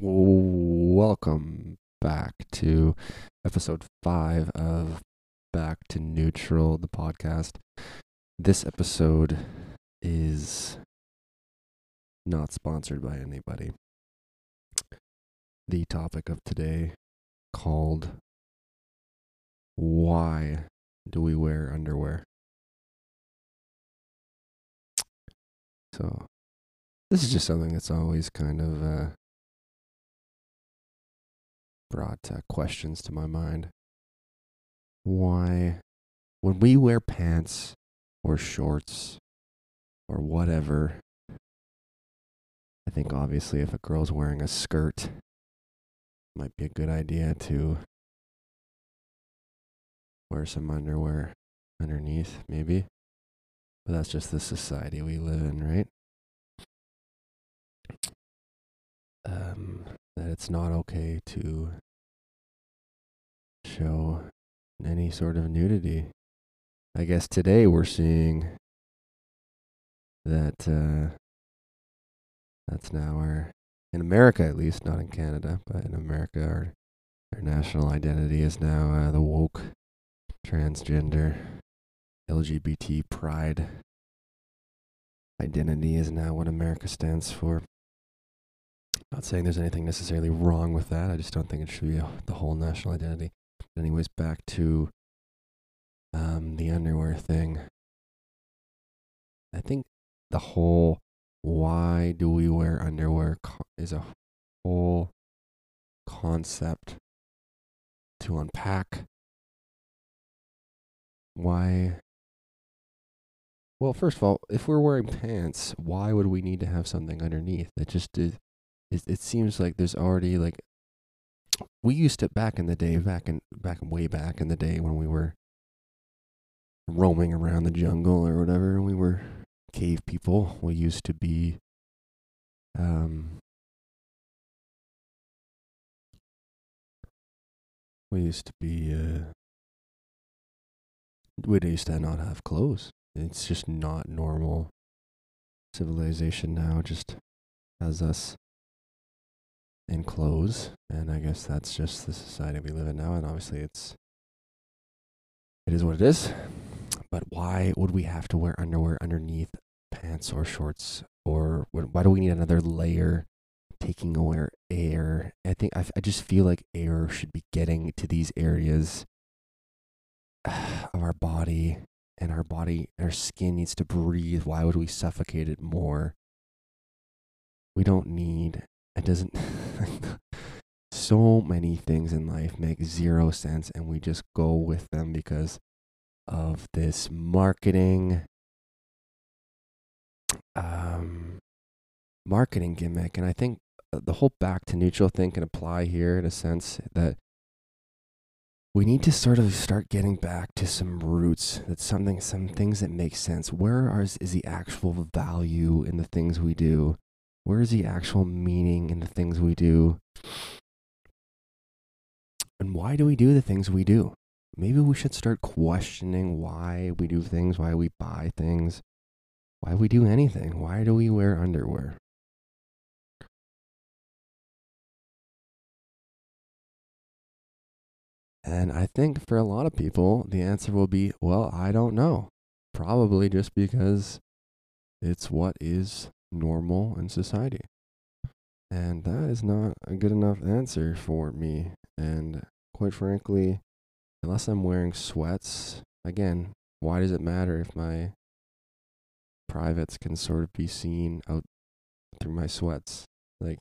Welcome back to episode five of Back to Neutral, the podcast. This episode is not sponsored by anybody. The topic of today called Why Do We Wear Underwear? So, this is just something that's always kind of uh, brought uh, questions to my mind. Why, when we wear pants or shorts or whatever, I think obviously if a girl's wearing a skirt, it might be a good idea to wear some underwear underneath, maybe. But that's just the society we live in, right? Um, it's not okay to show any sort of nudity. I guess today we're seeing that uh, that's now our, in America at least, not in Canada, but in America, our, our national identity is now uh, the woke, transgender, LGBT pride identity is now what America stands for. Not saying there's anything necessarily wrong with that. I just don't think it should be the whole national identity. But anyways, back to um, the underwear thing. I think the whole why do we wear underwear is a whole concept to unpack. Why? Well, first of all, if we're wearing pants, why would we need to have something underneath? That just is it, it seems like there's already like we used to back in the day, back in back way back in the day when we were roaming around the jungle or whatever, we were cave people. We used to be um we used to be uh we used to not have clothes. It's just not normal. Civilization now just has us in clothes, and I guess that's just the society we live in now. And obviously, it's it is what it is. But why would we have to wear underwear underneath pants or shorts, or why do we need another layer taking away air? I think I, I just feel like air should be getting to these areas of our body and our body our skin needs to breathe why would we suffocate it more we don't need it doesn't so many things in life make zero sense and we just go with them because of this marketing um marketing gimmick. And i think the whole back to neutral thing can apply here in a sense that we need to sort of start getting back to some roots that's something some things that make sense. Where are, is the actual value in the things we do where is the actual meaning in the things we do? And why do we do the things we do? Maybe we should start questioning why we do things, why we buy things, why we do anything. Why do we wear underwear? And I think for a lot of people, the answer will be, well, I don't know. Probably just because it's what is normal in society. And that is not a good enough answer for me. And quite frankly, unless I'm wearing sweats, again, why does it matter if my privates can sort of be seen out through my sweats? Like,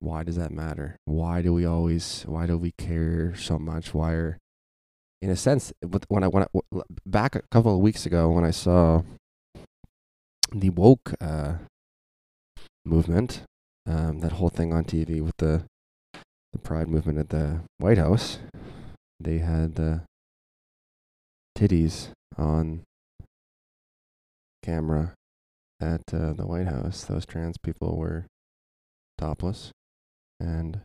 why does that matter? Why do we always, why do we care so much? Why are, in a sense, when I, when I, back a couple of weeks ago when I saw the woke uh, movement, um, that whole thing on TV with the the pride movement at the White House, they had the titties on camera at uh, the White House. Those trans people were topless, and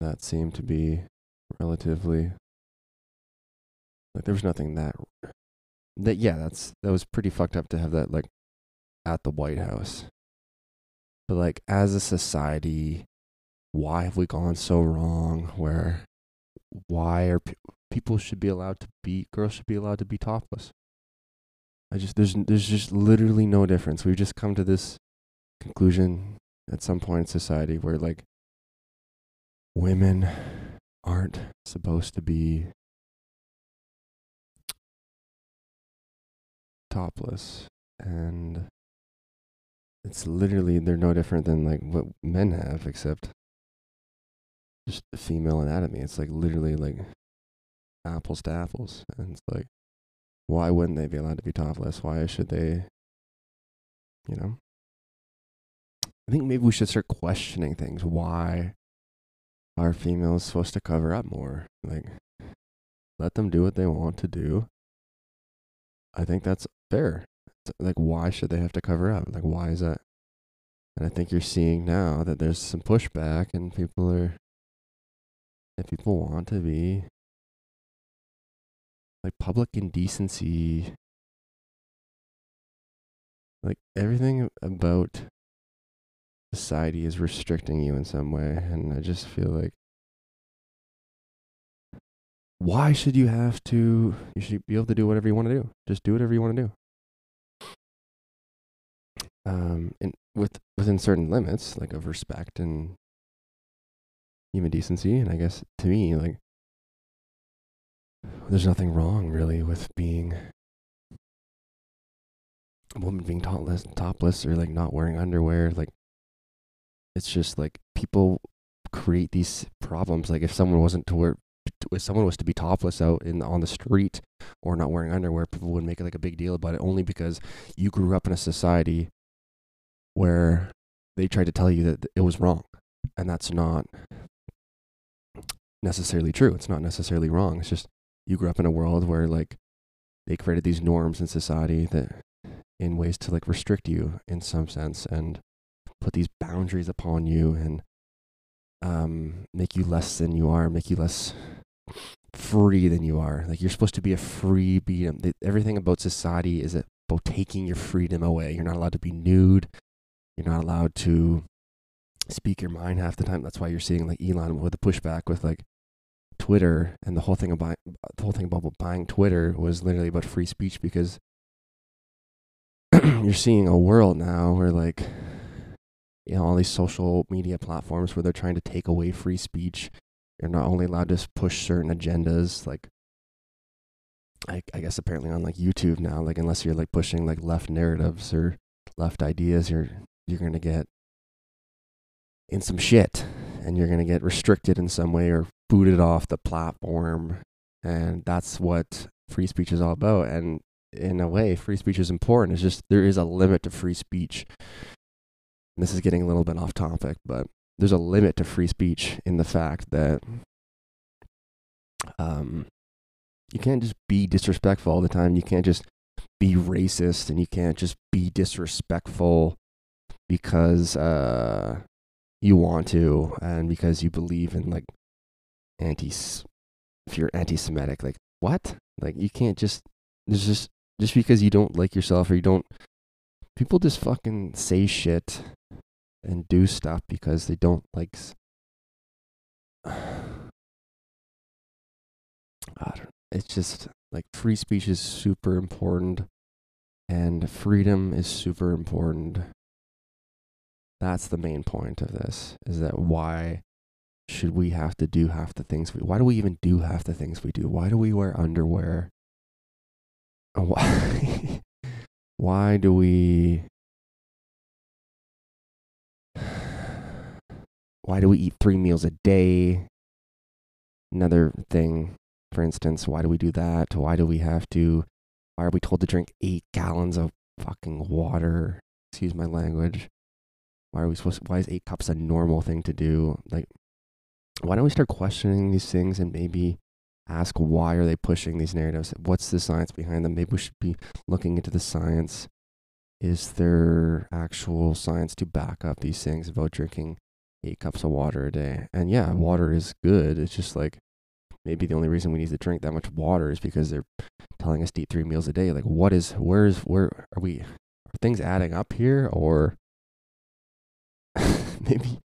that seemed to be relatively like there was nothing that that yeah, that's that was pretty fucked up to have that like at the White House. But like as a society, why have we gone so wrong? Where why are pe- people should be allowed to be girls should be allowed to be topless? I just there's there's just literally no difference. We've just come to this conclusion at some point in society where like women aren't supposed to be topless and it's literally they're no different than like what men have except just the female anatomy. It's like literally like apples to apples and it's like why wouldn't they be allowed to be topless? Why should they you know? I think maybe we should start questioning things. Why are females supposed to cover up more? Like let them do what they want to do. I think that's fair. Like why should they have to cover up? Like why is that? And i think you're seeing now that there's some pushback and people are if people want to be like public indecency. Like everything about society is restricting you in some way and i just feel like why should you have to you should be able to do whatever you want to do. Just do whatever you want to do um and with within certain limits like of respect and human decency and i guess to me like there's nothing wrong really with being a woman being topless topless or like not wearing underwear like it's just like people create these problems. Like if someone wasn't to wear if someone was to be topless out in on the street or not wearing underwear people would make like a big deal about it only because you grew up in a society where they tried to tell you that it was wrong and that's not necessarily true it's not necessarily wrong it's just you grew up in a world where like they created these norms in society that in ways to like restrict you in some sense and put these boundaries upon you and um, make you less than you are, make you less free than you are. Like you're supposed to be a free being. Everything about society is about taking your freedom away. You're not allowed to be nude. You're not allowed to speak your mind half the time. That's why you're seeing like Elon with the pushback with like Twitter and the whole thing about the whole thing about buying Twitter was literally about free speech because you're seeing a world now where like you know all these social media platforms where they're trying to take away free speech. You're not only allowed to push certain agendas like I, I guess apparently on like YouTube now, like unless you're like pushing like left narratives or left ideas, you're you're gonna get in some shit and you're gonna get restricted in some way or booted off the platform. And that's what free speech is all about. And in a way, free speech is important. It's just there is a limit to free speech. And this is getting a little bit off topic, but there's a limit to free speech in the fact that um, you can't just be disrespectful all the time. You can't just be racist and you can't just be disrespectful because uh, you want to and because you believe in like anti if you're anti-Semitic, like what? Like you can't just there's just just because you don't like yourself or you don't people just fucking say shit and do stuff because they don't like it's just like free speech is super important and freedom is super important. That's the main point of this is that why should we have to do half the things we why do we even do half the things we do? Why do we wear underwear? Why why do we why do we eat three meals a day? Another thing for instance why do we do that? Why do we have to why are we told to drink eight gallons of fucking water? Excuse my language why are we supposed to, why is eight cups a normal thing to do like why don't we start questioning these things and maybe ask why are they pushing these narratives? What's the science behind them? Maybe we should be looking into the science. Is there actual science to back up these things about drinking eight cups of water a day? And yeah, water is good. It's just like maybe the only reason we need to drink that much water is because they're telling us to eat three meals a day. Like, what is, where's, where are we, are things adding up here or maybe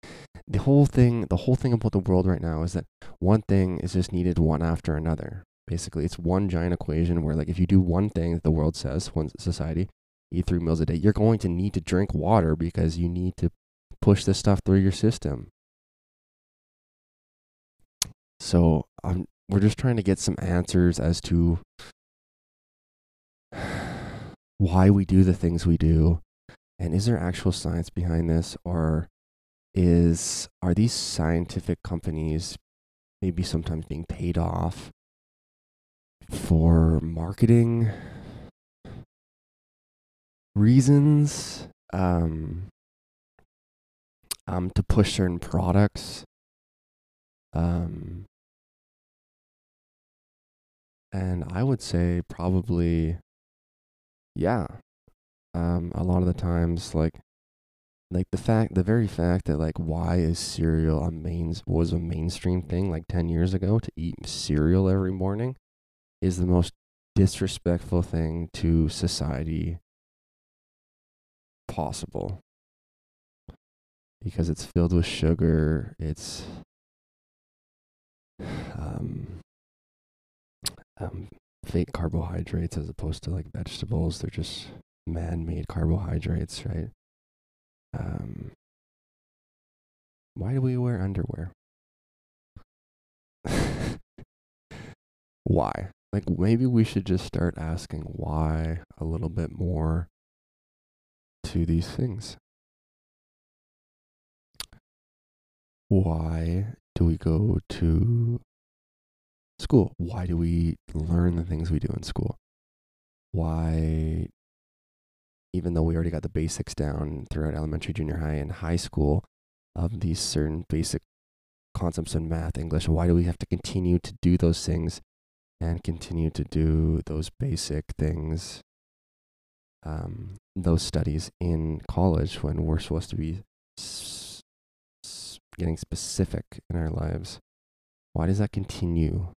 the whole thing the whole thing about the world right now is that one thing is just needed one after another. Basically it's one giant equation where like if you do one thing that the world says one society eat three meals a day you're going to need to drink water because you need to push this stuff through your system. So we're just trying to get some answers as to why we do the things we do and is there actual science behind this? Or is are these scientific companies maybe sometimes being paid off for marketing reasons um, um, to push certain products um, and i would say probably yeah um, a lot of the times like like the fact the very fact that like why is cereal a main was a mainstream thing like 10 years ago to eat cereal every morning is the most disrespectful thing to society possible. Because it's filled with sugar it's um, um fake carbohydrates as opposed to like vegetables. They're just man-made carbohydrates right um, why do we wear underwear? why? Like maybe we should just start asking why a little bit more to these things. Why do we go to school? Why do we learn the things we do in school? Why even though we already got the basics down throughout elementary, junior high, and high school of these certain basic concepts in math, English, why do we have to continue to do those things and continue to do those basic things, um, those studies in college when we're supposed to be s- s- getting specific in our lives? Why does that continue?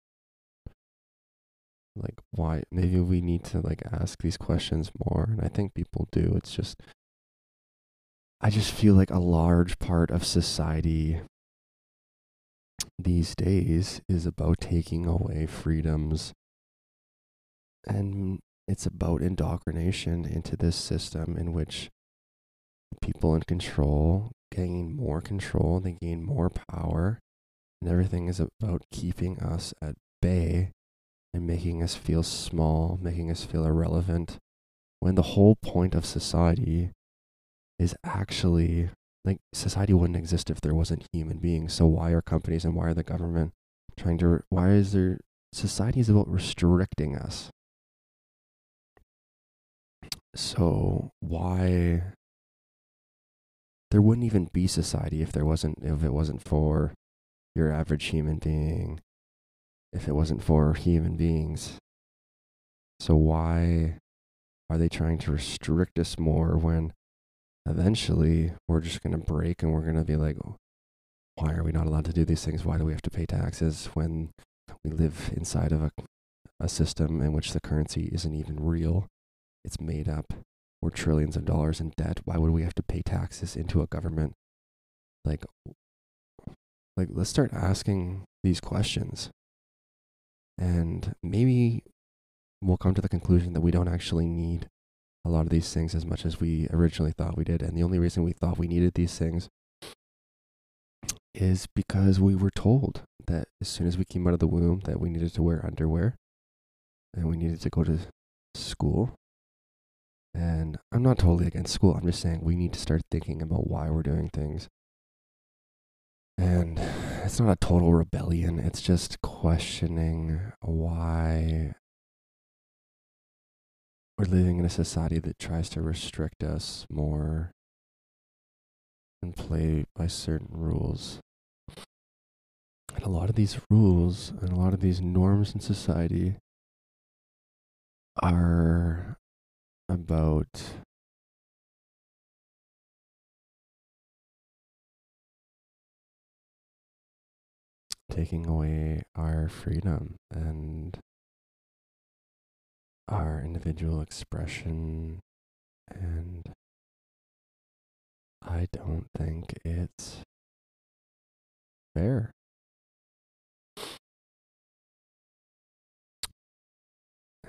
Like why maybe we need to like ask these questions more and i think people do it's just i just feel like a large part of society these days is about taking away freedoms and it's about indoctrination into this system in which people in control gain more control they gain more power and everything is about keeping us at bay and making us feel small, making us feel irrelevant, when the whole point of society is actually like society wouldn't exist if there wasn't human beings. So why are companies and why are the government trying to why is there society is about restricting us? So why there wouldn't even be society if there wasn't if it wasn't for your average human being if it wasn't for human beings. So why are they trying to restrict us more when eventually we're just going to break and we're going to be like, oh, why are we not allowed to do these things? Why do we have to pay taxes when we live inside of a, a system in which the currency isn't even real? It's made up. We're trillions of dollars in debt. Why would we have to pay taxes into a government? Like, like let's start asking these questions. And maybe we'll come to the conclusion that we don't actually need a lot of these things as much as we originally thought we did. And the only reason we thought we needed these things is because we were told that as soon as we came out of the womb that we needed to wear underwear and we needed to go to school. And I'm not totally against school. I'm just saying we need to start thinking about why we're doing things. And it's not a total rebellion. It's just questioning why we're living in a society that tries to restrict us more and play by certain rules. And a lot of these rules and a lot of these norms in society are about taking away our freedom and our individual expression and I don't think it's fair.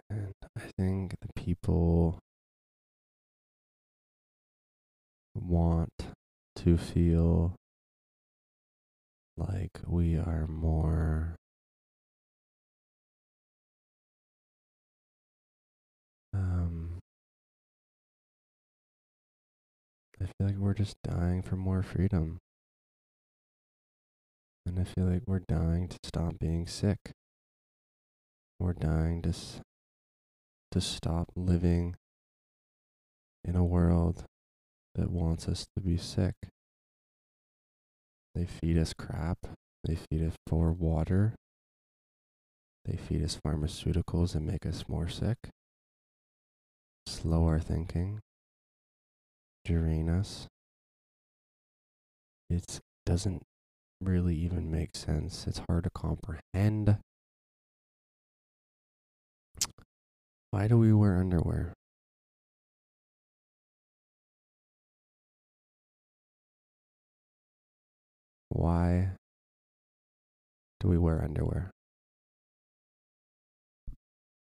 And I think the people want to feel like we are more um I feel like we're just dying for more freedom. And I feel like we're dying to stop being sick. We're dying to to stop living in a world that wants us to be sick. They feed us crap. They feed us poor water. They feed us pharmaceuticals and make us more sick. Slow our thinking. Drain us. It doesn't really even make sense. It's hard to comprehend. Why do we wear underwear? Why do we wear underwear?